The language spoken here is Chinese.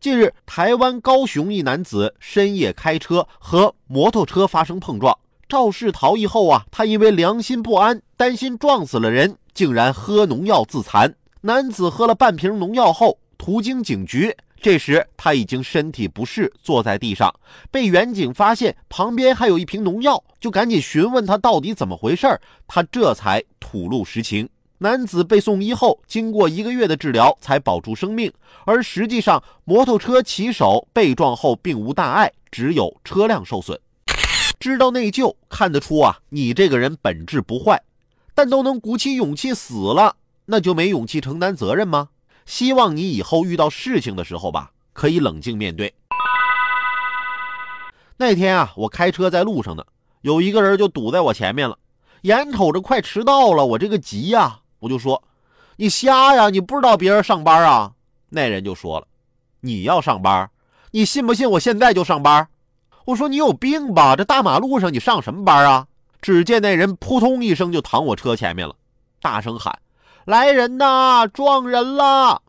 近日，台湾高雄一男子深夜开车和摩托车发生碰撞，肇事逃逸后啊，他因为良心不安，担心撞死了人，竟然喝农药自残。男子喝了半瓶农药后，途经警局，这时他已经身体不适，坐在地上。被远警发现旁边还有一瓶农药，就赶紧询问他到底怎么回事他这才吐露实情。男子被送医后，经过一个月的治疗才保住生命。而实际上，摩托车骑手被撞后并无大碍，只有车辆受损。知道内疚，看得出啊，你这个人本质不坏，但都能鼓起勇气死了，那就没勇气承担责任吗？希望你以后遇到事情的时候吧，可以冷静面对。那天啊，我开车在路上呢，有一个人就堵在我前面了，眼瞅着快迟到了，我这个急呀。我就说，你瞎呀？你不知道别人上班啊？那人就说了，你要上班，你信不信我现在就上班？我说你有病吧？这大马路上你上什么班啊？只见那人扑通一声就躺我车前面了，大声喊：“来人呐，撞人了！”